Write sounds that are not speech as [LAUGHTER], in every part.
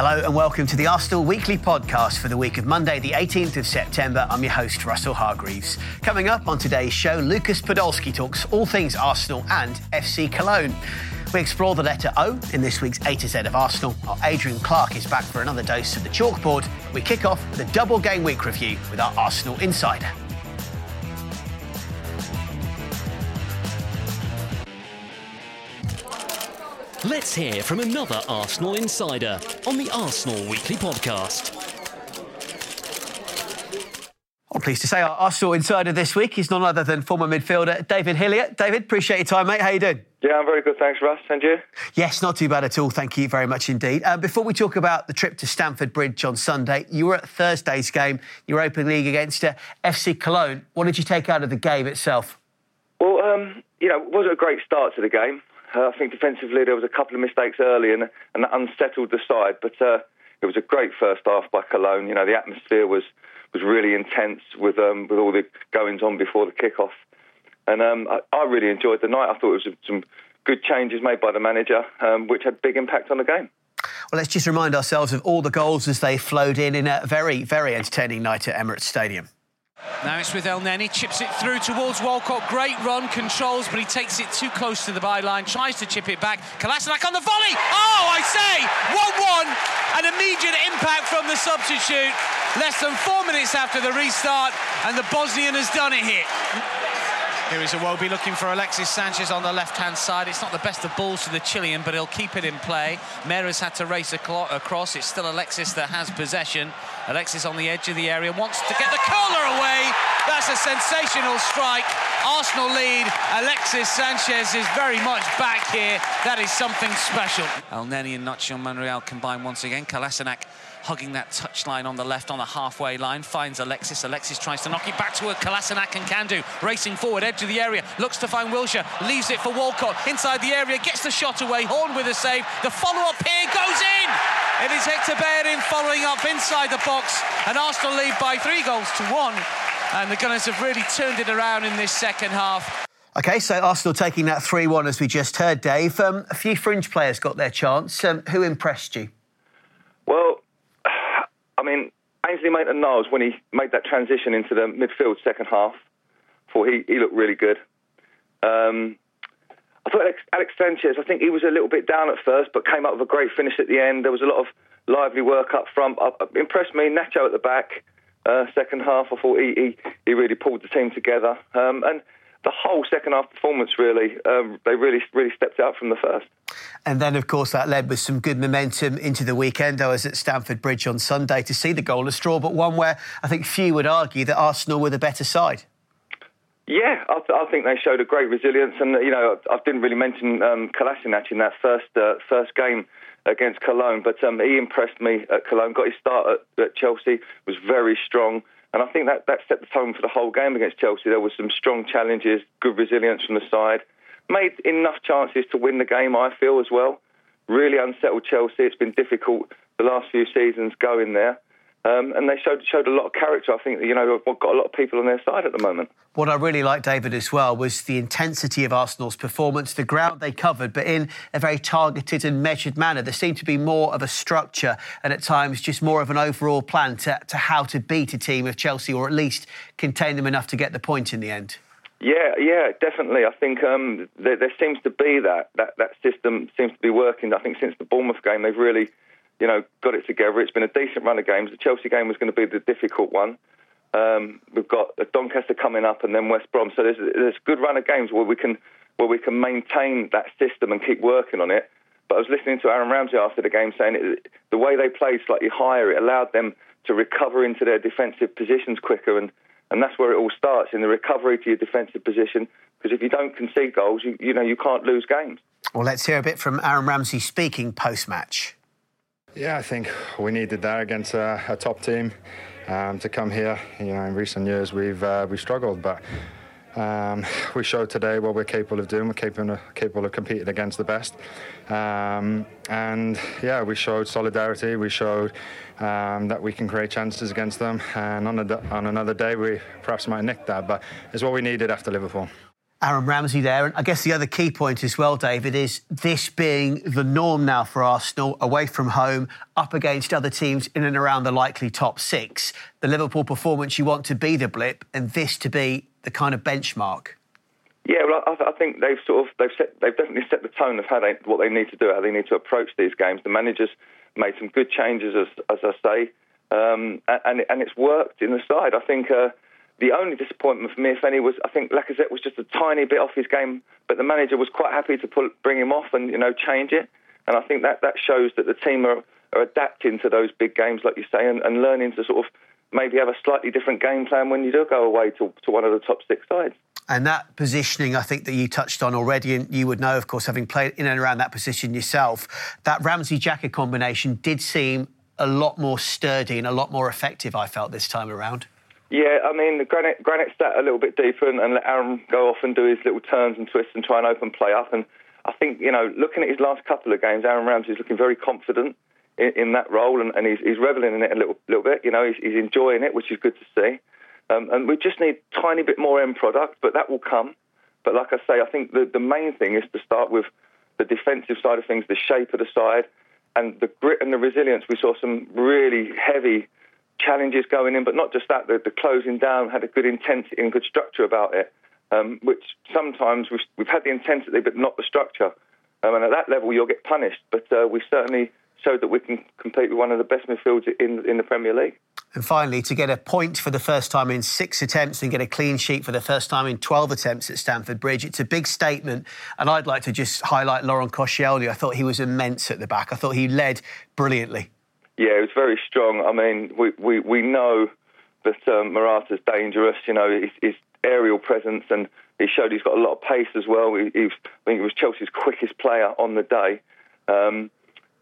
Hello and welcome to the Arsenal Weekly Podcast for the week of Monday, the 18th of September. I'm your host, Russell Hargreaves. Coming up on today's show, Lucas Podolski talks all things Arsenal and FC Cologne. We explore the letter O in this week's A to Z of Arsenal. Our Adrian Clark is back for another dose of the chalkboard. We kick off a double game week review with our Arsenal insider. Let's hear from another Arsenal insider on the Arsenal Weekly Podcast. I'm pleased to say our Arsenal insider this week is none other than former midfielder David Hillier. David, appreciate your time, mate. How you doing? Yeah, I'm very good, thanks, Russ. And you? Yes, not too bad at all. Thank you very much indeed. Uh, before we talk about the trip to Stamford Bridge on Sunday, you were at Thursday's game, Europa League against uh, FC Cologne. What did you take out of the game itself? Well, um, you know, it wasn't a great start to the game. Uh, I think defensively there was a couple of mistakes early and, and that unsettled the side. But uh, it was a great first half by Cologne. You know, the atmosphere was was really intense with um, with all the goings on before the kickoff, and um, I, I, really enjoyed the night. I thought it was some good changes made by the manager, um, which had big impact on the game. Well, let's just remind ourselves of all the goals as they flowed in in a very, very entertaining night at Emirates Stadium. Now it's with El Elneny, chips it through towards Walcott. Great run, controls, but he takes it too close to the byline, tries to chip it back. Kolasinac on the volley. Oh, I say, 1 1. An immediate impact from the substitute. Less than four minutes after the restart, and the Bosnian has done it here. Here is Iwobi looking for Alexis Sanchez on the left-hand side. It's not the best of balls to the Chilean, but he'll keep it in play. Meres had to race across. It's still Alexis that has possession. Alexis on the edge of the area wants to get the curler away. That's a sensational strike. Arsenal lead. Alexis Sanchez is very much back here. That is something special. Elneny and Nacho Monreal combine once again. Kolasinac hugging that touchline on the left on the halfway line. Finds Alexis. Alexis tries to knock it back to a Kolasinac and can do. Racing forward, edge of the area. Looks to find Wilshere. Leaves it for Walcott. Inside the area. Gets the shot away. Horn with a save. The follow-up here goes in. It is Hector Bellerin following up inside the box. And Arsenal lead by three goals to one. And the Gunners have really turned it around in this second half. Okay, so Arsenal taking that 3 1 as we just heard, Dave. Um, a few fringe players got their chance. Um, who impressed you? Well, I mean, Ainsley Maitland-Niles, when he made that transition into the midfield second half, thought he, he looked really good. Um, I thought Alex, Alex, Sanchez, I think he was a little bit down at first, but came up with a great finish at the end. There was a lot of lively work up front. Uh, impressed me. Nacho at the back, uh, second half, I thought he, he, he, really pulled the team together. Um, and the whole second half performance really um, they really really stepped out from the first. And then, of course, that led with some good momentum into the weekend. I was at Stamford Bridge on Sunday to see the goal of straw, but one where I think few would argue that Arsenal were the better side. Yeah, I, th- I think they showed a great resilience, and you know I didn't really mention um, Kolasinac in that first uh, first game against Cologne, but um, he impressed me at Cologne. Got his start at, at Chelsea, was very strong. And I think that, that set the tone for the whole game against Chelsea. There was some strong challenges, good resilience from the side, made enough chances to win the game, I feel, as well. Really unsettled Chelsea. It's been difficult the last few seasons going there. Um, and they showed showed a lot of character. I think you know what got a lot of people on their side at the moment. What I really liked, David, as well, was the intensity of Arsenal's performance, the ground they covered, but in a very targeted and measured manner. There seemed to be more of a structure and at times just more of an overall plan to, to how to beat a team of Chelsea or at least contain them enough to get the point in the end. Yeah, yeah, definitely. I think um, there, there, seems to be that, that that system seems to be working. I think since the Bournemouth game, they've really, you know, got it together. It's been a decent run of games. The Chelsea game was going to be the difficult one. Um, we've got Doncaster coming up, and then West Brom. So there's there's a good run of games where we can where we can maintain that system and keep working on it. But I was listening to Aaron Ramsey after the game saying it, the way they played slightly higher, it allowed them to recover into their defensive positions quicker and and that's where it all starts in the recovery to your defensive position. Because if you don't concede goals, you, you know you can't lose games. Well, let's hear a bit from Aaron Ramsey speaking post match. Yeah, I think we needed that against a, a top team um, to come here. You know, in recent years we've uh, we struggled, but um, [SIGHS] we showed today what we're capable of doing. We're capable of, capable of competing against the best. Um, and yeah, we showed solidarity. We showed um, that we can create chances against them. And on, a, on another day, we perhaps might nick that. But it's what we needed after Liverpool. Aaron Ramsey there. And I guess the other key point as well, David, is this being the norm now for Arsenal, away from home, up against other teams in and around the likely top six. The Liverpool performance, you want to be the blip, and this to be the kind of benchmark. Yeah, well, I, I think they've sort of they've set they've definitely set the tone of how they what they need to do, how they need to approach these games. The managers made some good changes, as as I say, um, and and it's worked in the side. I think. Uh, the only disappointment for me, if any, was I think Lacazette was just a tiny bit off his game, but the manager was quite happy to pull, bring him off and you know change it. And I think that that shows that the team are, are adapting to those big games, like you say, and, and learning to sort of maybe have a slightly different game plan when you do go away to, to one of the top six sides. And that positioning, I think that you touched on already, and you would know, of course, having played in and around that position yourself, that Ramsey Xhaka combination did seem a lot more sturdy and a lot more effective, I felt, this time around. Yeah, I mean, Granit, Granit sat a little bit deeper and, and let Aaron go off and do his little turns and twists and try and open play up. And I think, you know, looking at his last couple of games, Aaron Ramsey's looking very confident in, in that role and, and he's, he's, reveling in it a little, little bit. You know, he's, he's enjoying it, which is good to see. Um, and we just need a tiny bit more end product, but that will come. But like I say, I think the, the main thing is to start with the defensive side of things, the shape of the side, and the grit and the resilience. We saw some really heavy challenges going in, but not just that. The, the closing down had a good intensity and good structure about it, um, which sometimes we've, we've, had the intensity but not the structure. Um, and at that level, you'll get punished. But uh, we certainly showed that we can compete with one of the best midfields in, in the Premier League. And finally, to get a point for the first time in six attempts and get a clean sheet for the first time in 12 attempts at Stamford Bridge, it's a big statement. And I'd like to just highlight Laurent Koscielny. I thought he was immense at the back. I thought he led brilliantly. Yeah, it was very strong. I mean, we, we, we know that um, Morata's dangerous, you know, his, his, aerial presence, and he showed he's got a lot of pace as well. He, he was, I think he was Chelsea's quickest player on the day. Um,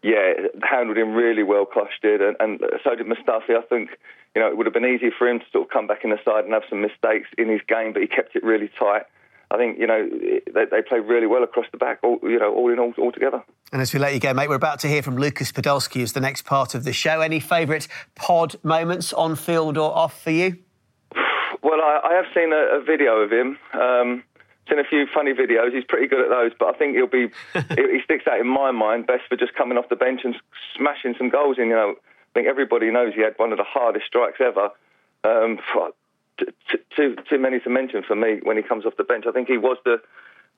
yeah, handled him really well, Kosh did, and, and so did Mustafi. I think, you know, it would have been easy for him to sort of come back in the side and have some mistakes in his game, but he kept it really tight. I think you know they, they played really well across the back, all, you know, all in all, all together. And as we let you go, mate, we're about to hear from Lucas Podolski as the next part of the show. Any favourite pod moments on field or off for you? Well, I, I have seen a, a, video of him. Um, seen a few funny videos. He's pretty good at those, but I think he'll be [LAUGHS] he sticks out in my mind best for just coming off the bench and smashing some goals in. You know, I think everybody knows he had one of the hardest strikes ever. Um, too too many to mention for me when he comes off the bench. I think he was the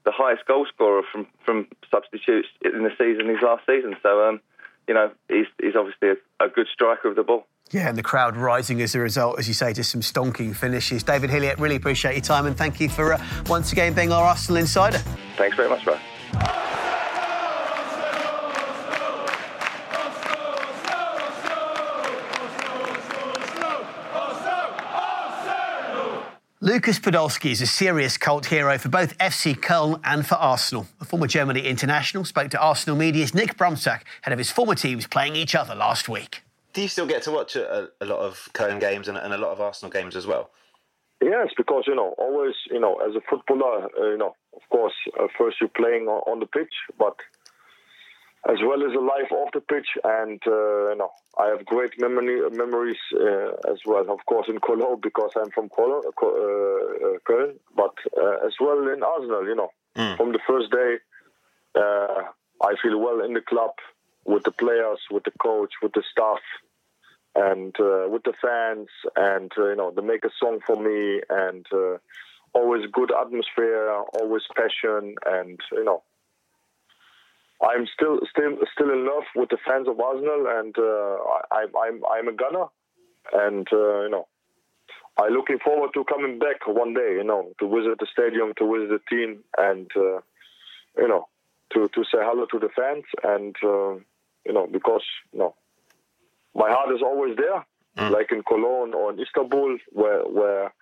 the highest goal scorer from from substitutes in the season, his last season. So, um, you know, he's he's obviously a, a, good striker of the ball. Yeah, and the crowd rising as a result, as you say, to some stonking finishes. David Hillier, really appreciate your time and thank you for uh, once again being our Arsenal insider. Thanks very much, bro. Lucas Podolski is a serious cult hero for both FC Köln and for Arsenal. The former Germany international spoke to Arsenal media's Nick Brumsack ahead of his former teams playing each other last week. Do you still get to watch a, a lot of Köln games and, and, a lot of Arsenal games as well? Yes, because you know, always you know, as a footballer, uh, you know, of course, uh, first you're playing on, on, the pitch, but as well as a life off the pitch. And uh, you know, I have great memory, memories uh, as well. Of course, in Cologne because I'm from Cologne, uh, uh, Köln, but uh, as well in Arsenal. You know, mm. from the first day, uh, I feel well in the club with the players, with the coach, with the staff. And with the fans, and you know, they make a song for me, and always good atmosphere, always passion, and you know, I'm still still still in love with the fans of Arsenal, and uh, I, I'm I'm a gunner, and uh, you know, I'm looking forward to coming back one day. You know, to visit the stadium, to visit the team, and uh, you know, to to say hello to the fans, and uh, you know, because you know, my heart is always there, mm. like in Cologne or in Istanbul, where where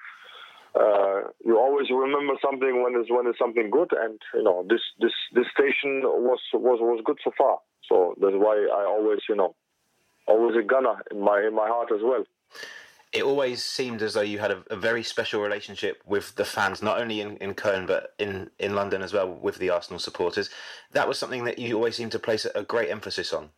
uh, you always remember something when it's when it's something good, and you know this this this station was was was good so far. So that's why I always you know always a gunner in my in my heart as well. It always seemed as though you had a, a very special relationship with the fans, not only in, in Köln but in, in London as well with the Arsenal supporters. That was something that you always seemed to place a great emphasis on.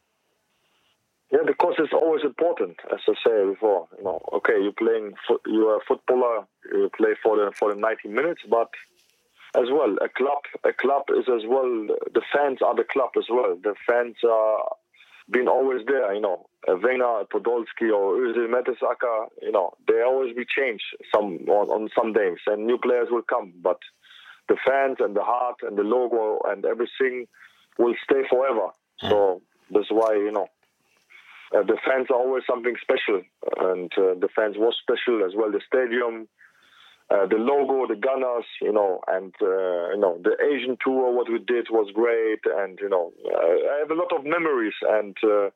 Yeah, because it's always important, as I said before. You know, okay, you're playing, you're a footballer, you play for the for the 90 minutes, but as well, a club, a club is as well. The fans are the club as well. The fans are been always there. You know, Wenger, Podolski, or Özil, Mertesacker. You know, they always be changed some on, on some days, and new players will come. But the fans and the heart and the logo and everything will stay forever. So that's why you know uh, the fans are always something special, and uh, the fans was special as well. The stadium, uh, the logo, the Gunners, you know, and uh, you know the Asian tour. What we did was great, and you know I have a lot of memories, and uh,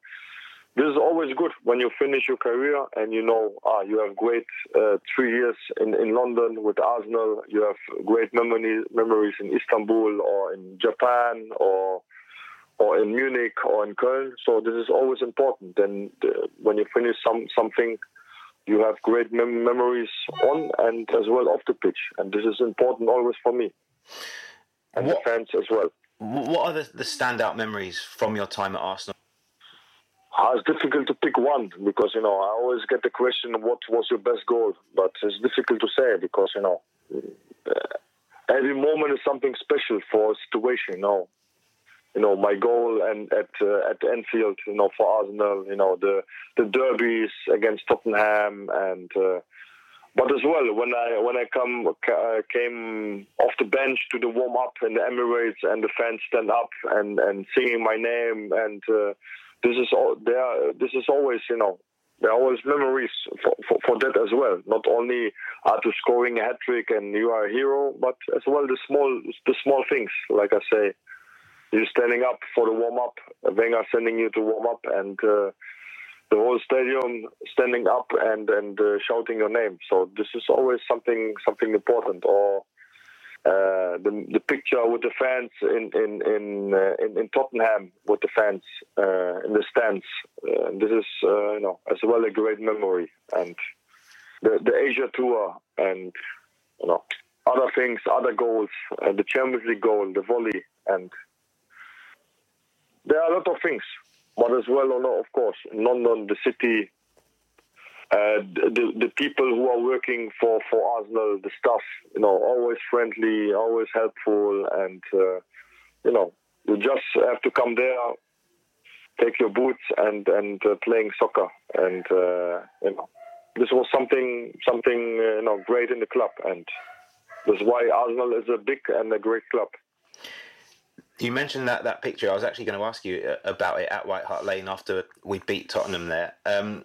this is always good when you finish your career and you know ah you have great uh, three years in, in London with Arsenal. You have great memories memories in Istanbul or in Japan or or in Munich or in Köln. So this is always important. And uh, when you finish some something, you have great mem- memories on and as well off the pitch. And this is important always for me and what, the fans as well. What are the, the standout memories from your time at Arsenal? Uh, it's difficult to pick one because you know I always get the question, "What was your best goal?" But it's difficult to say because you know uh, every moment is something special for a situation. You know, you know my goal and at uh, at Anfield, you know for Arsenal, you know the the derbies against Tottenham and. Uh, but as well, when I when I come uh, came off the bench to the warm up in the Emirates and the fans stand up and, and singing my name and uh, this is all there. This is always you know there are always memories for, for, for, that as well. Not only after scoring a hat trick and you are a hero, but as well the small the small things. Like I say, you're standing up for the warm up. Wenger sending you to warm up, and uh, the whole stadium standing up and and uh, shouting your name. So this is always something something important. Or uh, the the picture with the fans in in in uh, in, in, Tottenham with the fans uh, in the stands. Uh, this is you know as well a great memory. And the the Asia tour and you know other things, other goals, and the Champions League goal, the volley, and there are a lot of things, but as well, of course, London, the city, uh, the the people who are working for for Arsenal, the staff, you know, always friendly, always helpful, and uh, you know, you just have to come there, take your boots, and and uh, playing soccer, and uh, you know, this was something something uh, you know great in the club, and that's why Arsenal is a big and a great club. You mentioned that that picture. I was actually going to ask you about it at White Hart Lane after we beat Tottenham there. Um,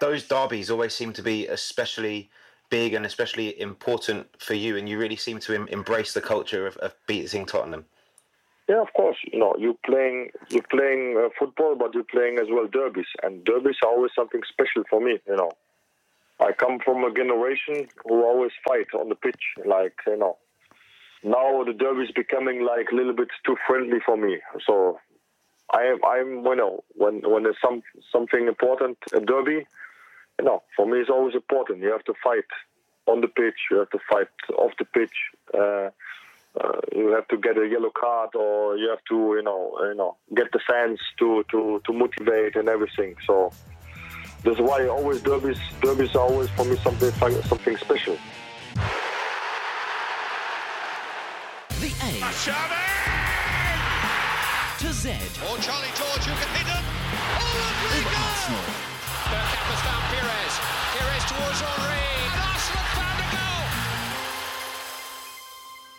those derbies always seem to be especially big and especially important for you, and you really seem to em- embrace the culture of, of, beating Tottenham. Yeah, of course. You know, you're playing you're playing uh, football, but you're playing as well derbies, and derbies are always something special for me. You know, I come from a generation who always fight on the pitch, like you know, now the derby is becoming like a little bit too friendly for me. So I am I'm you know when when there's some something important a derby, you know for me it's always important. You have to fight on the pitch. You have to fight off the pitch. Uh, uh, you have to get a yellow card or you have to you know you know get the fans to to to motivate and everything. So that's why always derbies derbies are always for me something something special. The A to Z. Or Charlie George who can hit him. Oh, Rodrigo! Arsenal. Bergkamp found Pires. Pires towards Henry. And Arsenal found a goal.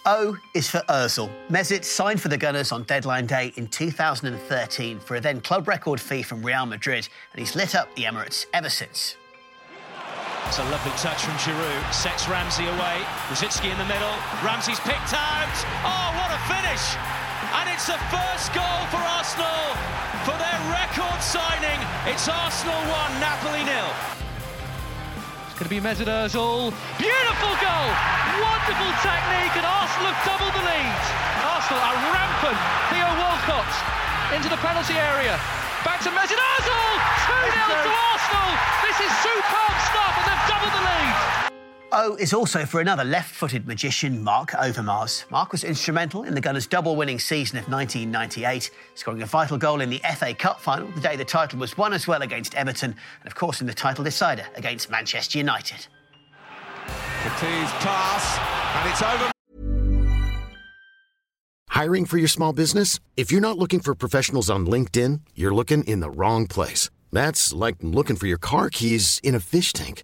O is for Ozil. Mesut signed for the Gunners on deadline day in 2013 for a then club record fee from Real Madrid, and he's lit up the Emirates ever since. It's a lovely touch from Giroud. Sets Ramsey away. Rosicky in the middle. Ramsey's picked out. Oh, what a finish! And it's the first goal for Arsenal for their record signing. It's Arsenal 1, Napoli nil. It's going to be Mesut Ozil. Beautiful goal! Wonderful technique, and Arsenal have doubled the lead. Arsenal are rampant. Theo Walcott into the penalty area. Back to Mesut Ozil! 2 0 to Arsenal! This is superb stuff, and they've doubled the lead. Oh, o is also for another left footed magician, Mark Overmars. Mark was instrumental in the Gunners' double winning season of 1998, scoring a vital goal in the FA Cup final the day the title was won as well against Everton, and of course in the title decider against Manchester United. Katie's pass, and it's over. Hiring for your small business? If you're not looking for professionals on LinkedIn, you're looking in the wrong place. That's like looking for your car keys in a fish tank.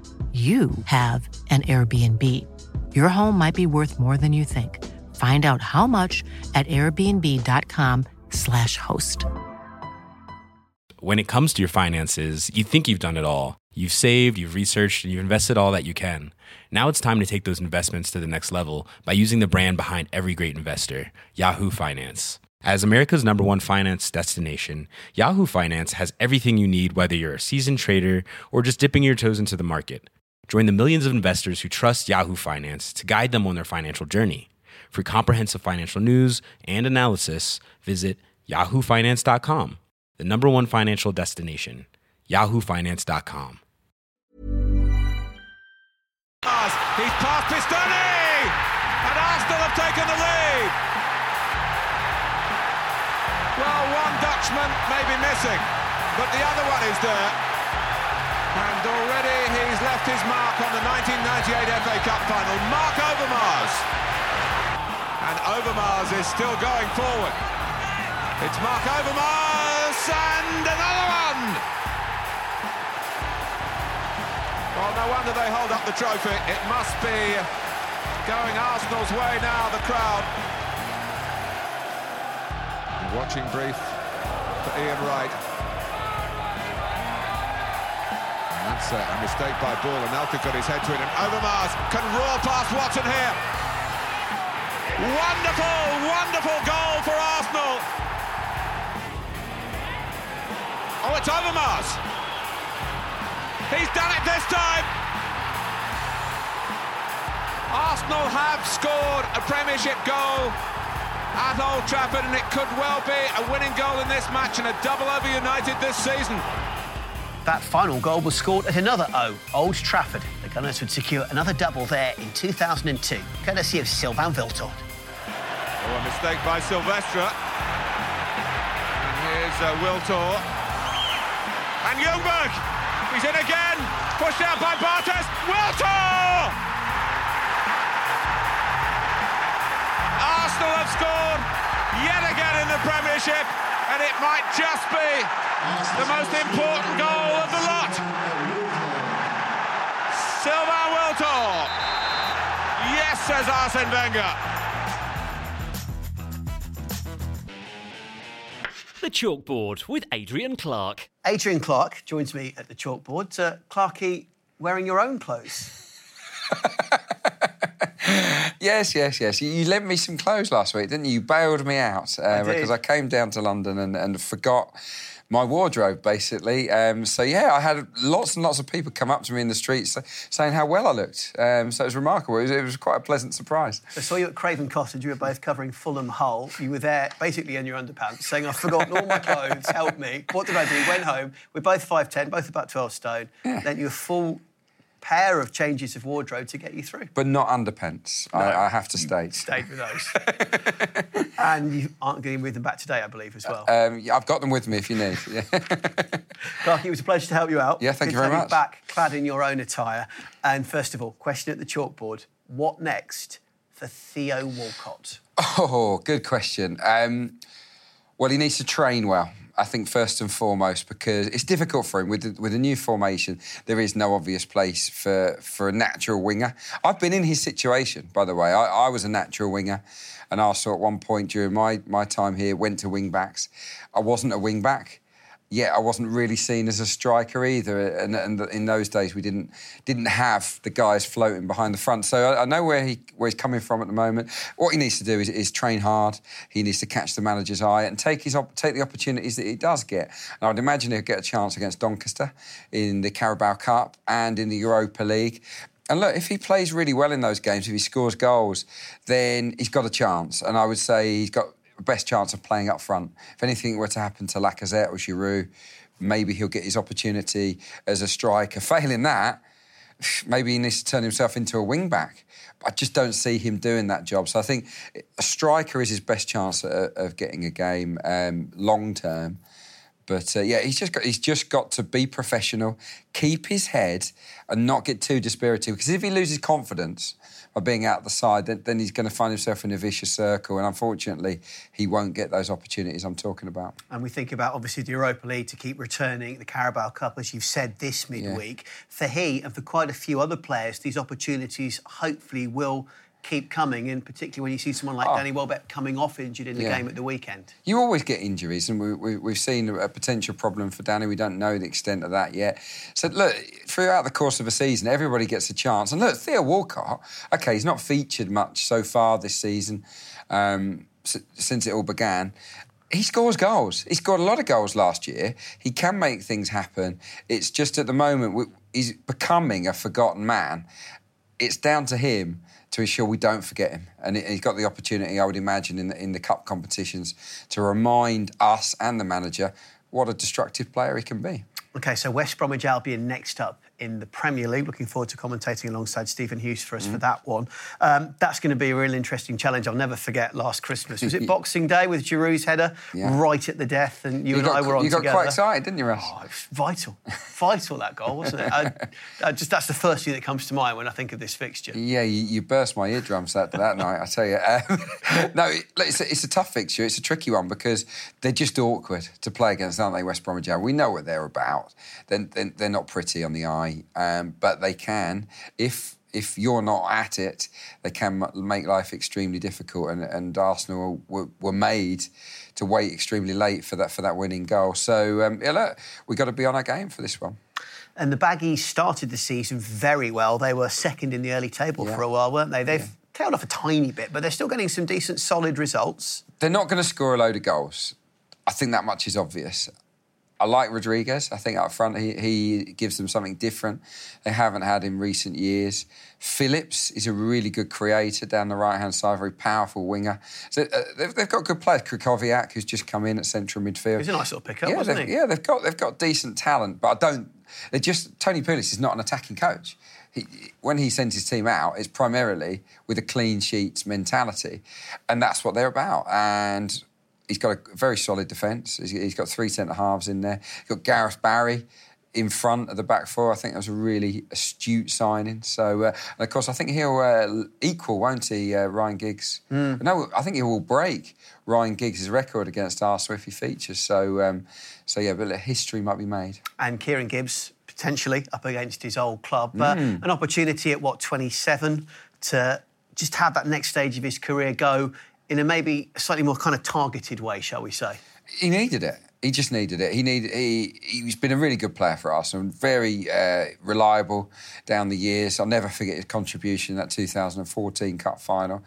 you have an Airbnb. Your home might be worth more than you think. Find out how much at airbnb.com/slash host. When it comes to your finances, you think you've done it all. You've saved, you've researched, and you've invested all that you can. Now it's time to take those investments to the next level by using the brand behind every great investor, Yahoo Finance. As America's number one finance destination, Yahoo Finance has everything you need, whether you're a seasoned trader or just dipping your toes into the market. Join the millions of investors who trust Yahoo Finance to guide them on their financial journey. For comprehensive financial news and analysis, visit yahoofinance.com, the number one financial destination, yahoofinance.com. He's past Pistone! And Arsenal have taken the lead! Well, one Dutchman may be missing, but the other one is there. And already he's left his mark on the 1998 FA Cup final. Mark Overmars. And Overmars is still going forward. It's Mark Overmars and another one. Well, no wonder they hold up the trophy. It must be going Arsenal's way now, the crowd. Watching brief for Ian Wright. That's a, mistake by Ball, and Elka got his head to it, and Overmars can roar past Watson here. Wonderful, wonderful goal for Arsenal. Oh, it's Overmars. He's done it this time. Arsenal have scored a Premiership goal at Old Trafford, and it could well be a winning goal in this match and a double over United this season. That final goal was scored at another O, Old Trafford. The Gunners would secure another double there in 2002, courtesy of Sylvain Wiltord. Oh, a mistake by Silvestre. And here's uh. And Ljungberg! He's in again! Pushed out by Barthez. Wiltord! Arsenal have scored yet again in the Premiership, and it might just be the most important goal of the lot. Sylvain Wiltord. Yes, says Arsene Wenger. The chalkboard with Adrian Clark. Adrian Clark joins me at the chalkboard. Uh, Clarky, wearing your own clothes. [LAUGHS] yes, yes, yes. You, you, lent me some clothes last week, didn't you? You bailed me out uh, I because I came down to London and, and forgot my wardrobe, basically. Um, so, yeah, I had lots and lots of people come up to me in the streets saying how well I looked. Um, so it was remarkable. It was, it was quite a pleasant surprise. I saw you at Craven Cottage. You were both covering Fulham Hull. You were there basically in your underpants, saying, I've forgotten all my [LAUGHS] clothes, help me. What did I do? Went home. We're both 5'10, both about 12 stone. Then you a full pair of changes of wardrobe to get you through. But not underpants, I, I have to state. Stayed with those. [LAUGHS] and you aren't going with them back today, I believe, as well. Um, yeah, I've got them with me if you need. Yeah. [LAUGHS] Clark, it was a pleasure to help you out. Yeah, thank Good you very much. back, clad in your own attire. And first of all, question at the chalkboard: What next for Theo Walcott? Oh, good question. Um, well, he needs to train well. I think first and foremost because it's difficult for him with the, with a new formation. There is no obvious place for for a natural winger. I've been in his situation, by the way. I, I was a natural winger, and Arsenal at one point during my my time here went to wing backs. I wasn't a wing back. Yet I wasn't really seen as a striker either, and, and in those days we didn't didn't have the guys floating behind the front. So I, I know where he where he's coming from at the moment. What he needs to do is, is train hard. He needs to catch the manager's eye and take his take the opportunities that he does get. And I'd imagine he'll get a chance against Doncaster in the Carabao Cup and in the Europa League. And look, if he plays really well in those games, if he scores goals, then he's got a chance. And I would say he's got best chance of playing up front. If anything were to happen to Lacazette or Giroud, maybe he'll get his opportunity as a striker. [LAUGHS] Failing that, maybe he needs to turn himself into a wing back. I just don't see him doing that job. So I think a striker is his best chance of, of getting a game um, long term. But uh, yeah, he's just got he's just got to be professional, keep his head, and not get too dispirited. Because if he loses confidence by being out the side, then, then he's going to find himself in a vicious circle. And unfortunately, he won't get those opportunities I'm talking about. And we think about obviously the Europa League to keep returning, the Carabao Cup, as you've said this midweek. For he and for quite a few other players, these opportunities hopefully will keep coming, and particularly when you see someone like Oh. Danny Welbeck coming off injured in the Yeah. game at the weekend. You always get injuries, and we, we, we've seen a potential problem for Danny. We don't know the extent of that yet. So, look, throughout the course of a season, everybody gets a chance. And look, Theo Walcott, okay, he's not featured much so far this season um, since it all began. He scores goals. He scored a lot of goals last year. He can make things happen. It's just at the moment, we, he's becoming a forgotten man. It's down to him to ensure we don't forget him. And he- he's got the opportunity, I would imagine, in the, in the cup competitions to remind us and the manager what a destructive player he can be. Okay, so West Bromwich Albion next up in the Premier League. Looking forward to commentating alongside Stephen Hughes for us Mm. for that one. Um, that's going to be a real interesting challenge. I'll never forget last Christmas. Was it [LAUGHS] Boxing Day with Giroud's header Yeah. right at the death, and you, and got, I were on You got quite excited, didn't you, Russ? Oh, it was vital, vital that goal, wasn't it? I, I just that's the first thing that comes to mind when I think of this fixture. Yeah, you, you burst my eardrums that that night. I tell you. Um, [LAUGHS] no, it, it's a, it's a tough fixture. It's a tricky one because they're just awkward to play against, aren't they? West Bromwich Albion. We know what they're about. They're, they're, they're not pretty on the eye, um, but they can if. If you're not at it, they can make life extremely difficult, and, and Arsenal were, were made to wait extremely late for that for that winning goal. So um, yeah, look, we got to be on our game for this one. And the Baggies started the season very well. They were second in the early table Yeah. for a while, weren't they? They've tailed off a tiny bit, but they're still getting some decent, solid results. They're not going to score a load of goals. I think that much is obvious. I like Rodriguez. I think up front he, he gives them something different they haven't had in recent years. Phillips is a really good creator down the right hand side, very powerful winger. So uh, they've, they've got good players. Krychowiak, who's just come in at central midfield. He's a nice little pickup, yeah, wasn't they've- he? Yeah, they've got they've got decent talent, but I don't. They're just Tony Pulis is not an attacking coach. He, when he sends his team out, it's primarily with a clean sheets mentality, and that's what they're about. And he's got a very solid defence. He's, he's got three centre halves in there. He's got Gareth Barry in front of the back four. I think that was a really astute signing. So, uh, and of course, I think he'll uh, equal, won't he, uh, Ryan Giggs? No, I think he will break Ryan Giggs' record against Arsenal if he features. So, um, so yeah, but history might be made. and Kieran Gibbs potentially up against his old club. Uh, an opportunity at what 27 to just have that next stage of his career go in a maybe slightly more kind of targeted way, shall we say? He needed it. He just needed it. He needed. He he's been a really good player for Arsenal, very uh, reliable down the years. I'll never forget his contribution in that 2014 Cup final.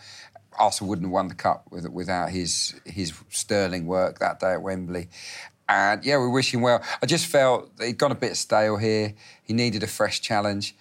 Arsenal wouldn't have won the cup with, without his his sterling work that day at Wembley. And yeah, we wish him well. I just felt he'd gone a bit stale here. He needed a fresh challenge,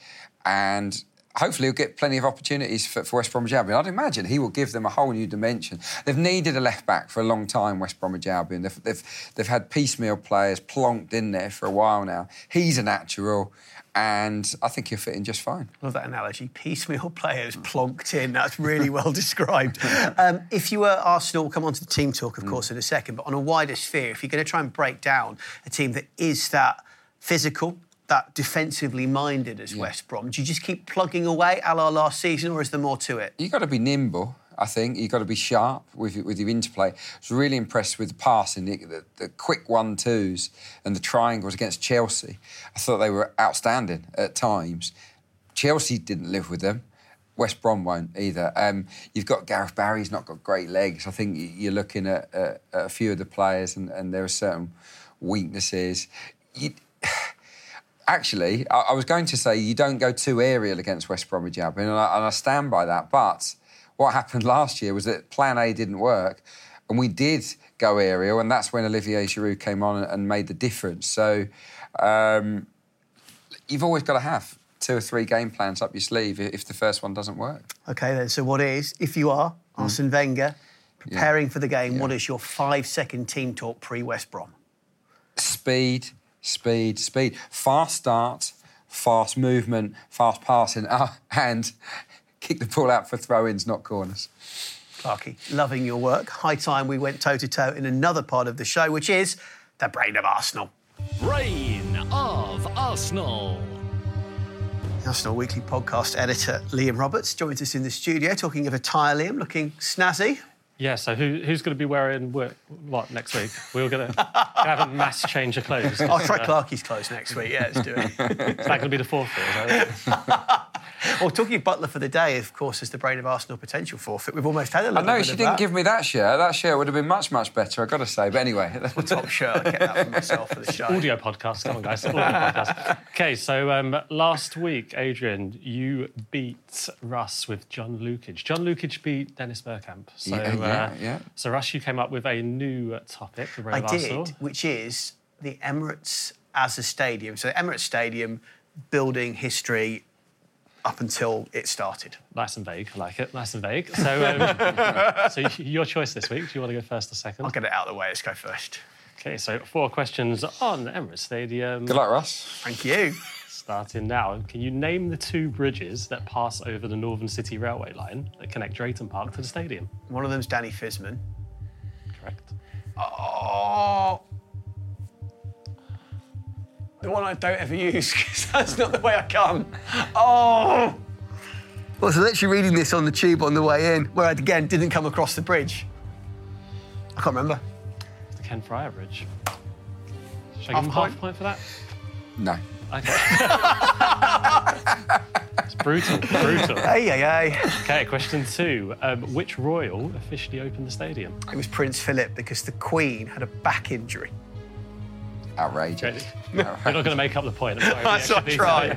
and hopefully he'll get plenty of opportunities for, for West Bromwich Albion. I'd imagine he will give them a whole new dimension. They've needed a left back for a long time, West Bromwich Albion. They've, they've, they've had piecemeal players plonked in there for a while now. He's a natural. And I think he'll fit in just fine. Love that analogy. Piecemeal players plonked in. That's really well [LAUGHS] described. Um, if you were Arsenal, we'll come on to the team talk, of course, in a second. But on a wider sphere, if you're going to try and break down a team that is that physical, that defensively minded as West Brom, do you just keep plugging away a la last season, or is there more to it? You've got to be nimble. I think you've got to be sharp with with your interplay. I was really impressed with the passing, the, the, the quick one twos and the triangles against Chelsea. I thought they were outstanding at times. Chelsea didn't live with them. West Brom won't either. Um, you've got Gareth Barry, he's not got great legs. I think you're looking at, at a few of the players, and, and there are certain weaknesses. You, actually, I, I, was going to say you don't go too aerial against West Bromwich Albion, and I, and I stand by that. But what happened [LAUGHS] last year was that Plan A didn't work, and we did go aerial, and that's when Olivier Giroud came on and, made the difference. So um, you've always got to have two or three game plans up your sleeve if the first one doesn't work. Okay, then. So what is, if you are mm. Arsene Wenger preparing yeah. for the game, yeah. what is your five-second team talk pre-West Brom? Speed speed, speed, fast start, fast movement, fast passing, uh, [LAUGHS] and kick the ball out for throw-ins, not corners. Clarky, loving your work. High time we went toe to toe in another part of the show, which is the brain of Arsenal. Brain of Arsenal. Arsenal Weekly podcast editor Liam Roberts joins us in the studio, talking of a attire. Liam, looking snazzy. Yeah, so who, who's going to be wearing what, what next week? We're going to have a mass change of clothes. I'll try Clarky's clothes next week. Yeah, let's do it. Is that going to be the fourth? [LAUGHS] well, talking of Butler for the day, of course, is the brain of Arsenal potential forfeit. We've almost had a little I know she didn't that. give me that shirt. That shirt would have been much, much better, I've got to say. But anyway. That's the top shirt. I kept that for myself for the show. Audio podcast. Come on, guys. Audio podcast. Okay, so um, last week, Adrian, you beat Russ with John Lukic. John Lukic beat Dennis Bergkamp. So, yeah, yeah, uh, yeah. So, Russ, you came up with a new topic. The I did, which is the Emirates as a stadium. So, Emirates Stadium, building history, up until it started. Nice and vague. I like it. Nice and vague. So, um, [LAUGHS] so your choice this week. Do you want to go first or second? I'll get it out of the way. Let's go first. Okay, so four questions on Emirates Stadium. Good luck, Russ. Thank you. Starting now. Can you name the two bridges that pass over the Northern City Railway line that connect Drayton Park to the stadium? One of them's Danny Fiszman. Correct. Oh, the one I don't ever use [LAUGHS] because that's not the way I come. Oh! I was literally reading this on the tube on the way in, where I again didn't come across the bridge. I can't remember. The Ken Friar Bridge. Should I give him half a point for that? No. Okay. [LAUGHS] it's brutal, brutal. Hey, hey, hey. Okay, question two. Um, which royal officially opened the stadium? It was Prince Philip because the Queen had a back injury. Outrageous. [LAUGHS] You're not going to make up the point. I'm sorry, I try.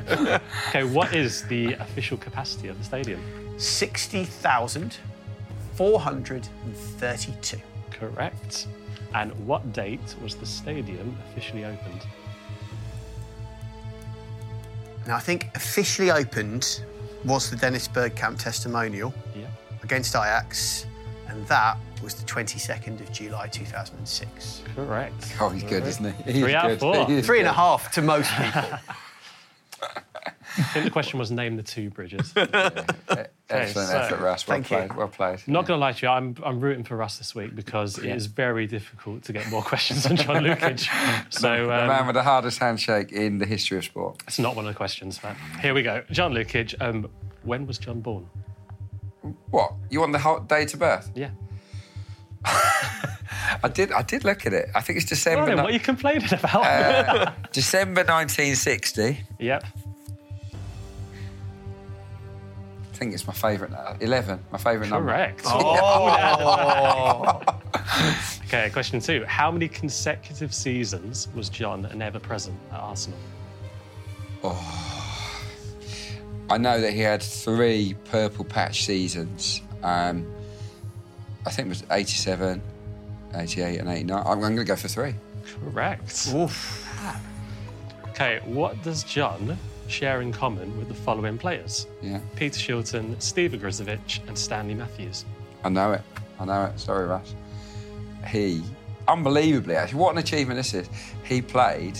okay, what is the official capacity of the stadium? 60,432. Correct. And what date was the stadium officially opened? Now, I think officially opened was the Dennis Bergkamp testimonial yeah. against Ajax, and that was the 22nd of July 2006. Correct. Oh, he's good, isn't he? He's Three out of four. Three and a half to most [LAUGHS] people. I think the question was name the two bridges. yeah. [LAUGHS] Excellent so, effort, Russ. Well played. You. Well played. Not yeah. going to lie to you, I'm, I'm rooting for Russ this week because yeah. it is very difficult to get more questions on John Lukic. [LAUGHS] So, um, the man with the hardest handshake in the history of sport. It's not one of the questions, but here we go. John Lukic, um, when was John born? What? You want the whole date of birth? Yeah. [LAUGHS] I did. I did look at it. I think it's December. what are you complaining about? uh, [LAUGHS] December 1960. Yep. I think it's my favourite. Uh, Eleven, my favourite number. Correct. [LAUGHS] Oh. [LAUGHS] Okay, question two. How many consecutive seasons was John an ever present at Arsenal? Oh. I know that he had three purple patch seasons. Um, I think it was 87, 88, and 89. I'm, I'm going to go for three. Correct. Okay, what does John share in common with the following players? Yeah, Peter Shilton, Steve Grizovic, and Stanley Matthews. I know it. I know it. Sorry, Russ. He, unbelievably, actually, what an achievement this is. He played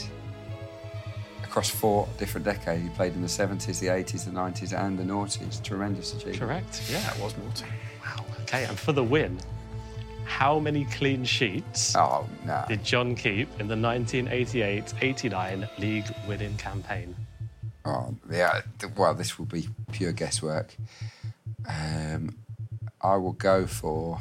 across four different decades. He played in the 70s, the 80s, the 90s, and the noughties. Tremendous achievement. Correct. Yeah. That was naughty. Wow. Okay, and for the win, how many clean sheets Oh, no. did John keep in the 1988-89 league winning campaign? Oh, yeah. Well, this will be pure guesswork. Um, I will go for.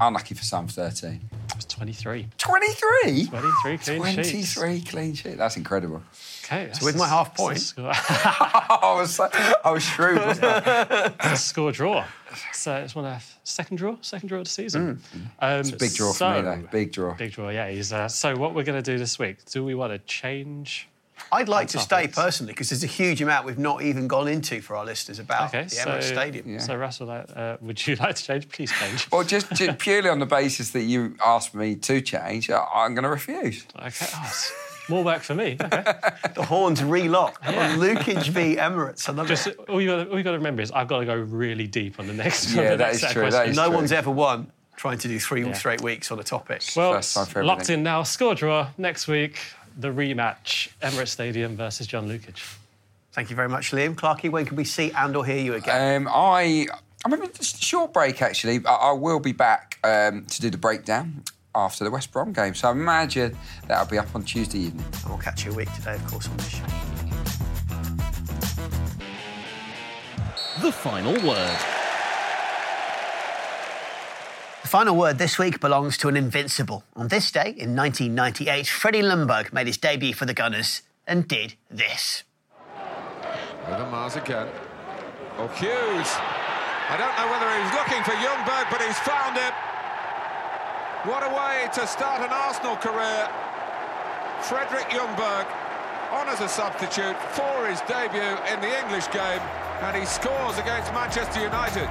Unlucky for some, 13. It was 23. 23? 23 clean sheets. 23 clean sheet. That's incredible. Okay. So with my half point, [LAUGHS] I was so- I was shrewd, wasn't I? [LAUGHS] It's a score draw. So it's one of second draw, second draw of the season. Um, It's a big draw for me, though. Big draw. Big draw, yeah. He's, uh, so what we're going to do this week? Do we want to change? I'd like to Our stay personally because there's a huge amount we've not even gone into for our listeners about Okay, the so, Emirates Stadium. so Russell, uh, would you [LAUGHS] like to change? Please change. Well, just, just [LAUGHS] purely on the basis that you asked me to change, I- I'm going to refuse. Okay. Oh, more work for me. Okay. [LAUGHS] The horns relock on Lukic v Emirates. I love Just it. all you got, got to remember is I've got to go really deep on the next. on Yeah, the that next is true, that questions. is No true. one's ever won trying to do three Yeah. straight weeks on a topic. Well, First locked in now. Score draw next week. The rematch, Emirates Stadium versus John Lukic. Thank you very much, Liam. Clarky, when can we see and or hear you again? Um, I, I'm having a short break actually. I, I will be back um, to do the breakdown after the West Brom game. So I imagine that'll be up on Tuesday evening. and we'll catch you a week today, of course, on this show. The final word. The final word this week belongs to an invincible. On this day in 1998, Freddie Ljungberg made his debut for the Gunners and did this. Overmars again. Oh, Hughes. I don't know whether he was looking for Ljungberg, but he's found him. What a way to start an Arsenal career. Fredrik Ljungberg on as a substitute for his debut in the English game, and he scores against Manchester United.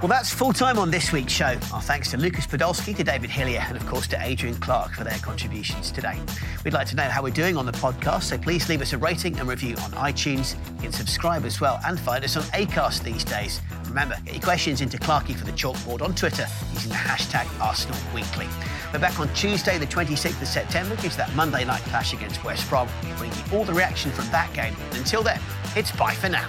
Well, that's full time on this week's show. Our thanks to Lucas Podolski, to David Hillier, and of course to Adrian Clark for their contributions today. We'd like to know how we're doing on the podcast, so please leave us a rating and review on iTunes. You can subscribe as well and find us on Acast these days. Remember, get your questions into Clarky for the chalkboard on Twitter using the hashtag Arsenal Weekly. We're back on Tuesday, the 26th of September, gives that Monday night clash against West Brom, bringing you all the reaction from that game. And until then, it's bye for now.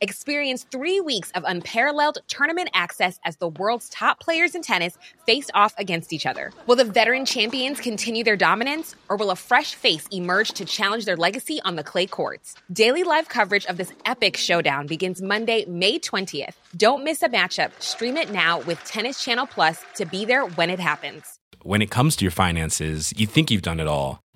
Experience three weeks of unparalleled tournament access as the world's top players in tennis face off against each other. Will the veteran champions continue their dominance, or will a fresh face emerge to challenge their legacy on the clay courts? Daily live coverage of this epic showdown begins Monday, May 20th. Don't miss a matchup. Stream it now with Tennis Channel Plus to be there when it happens. When it comes to your finances, you think you've done it all.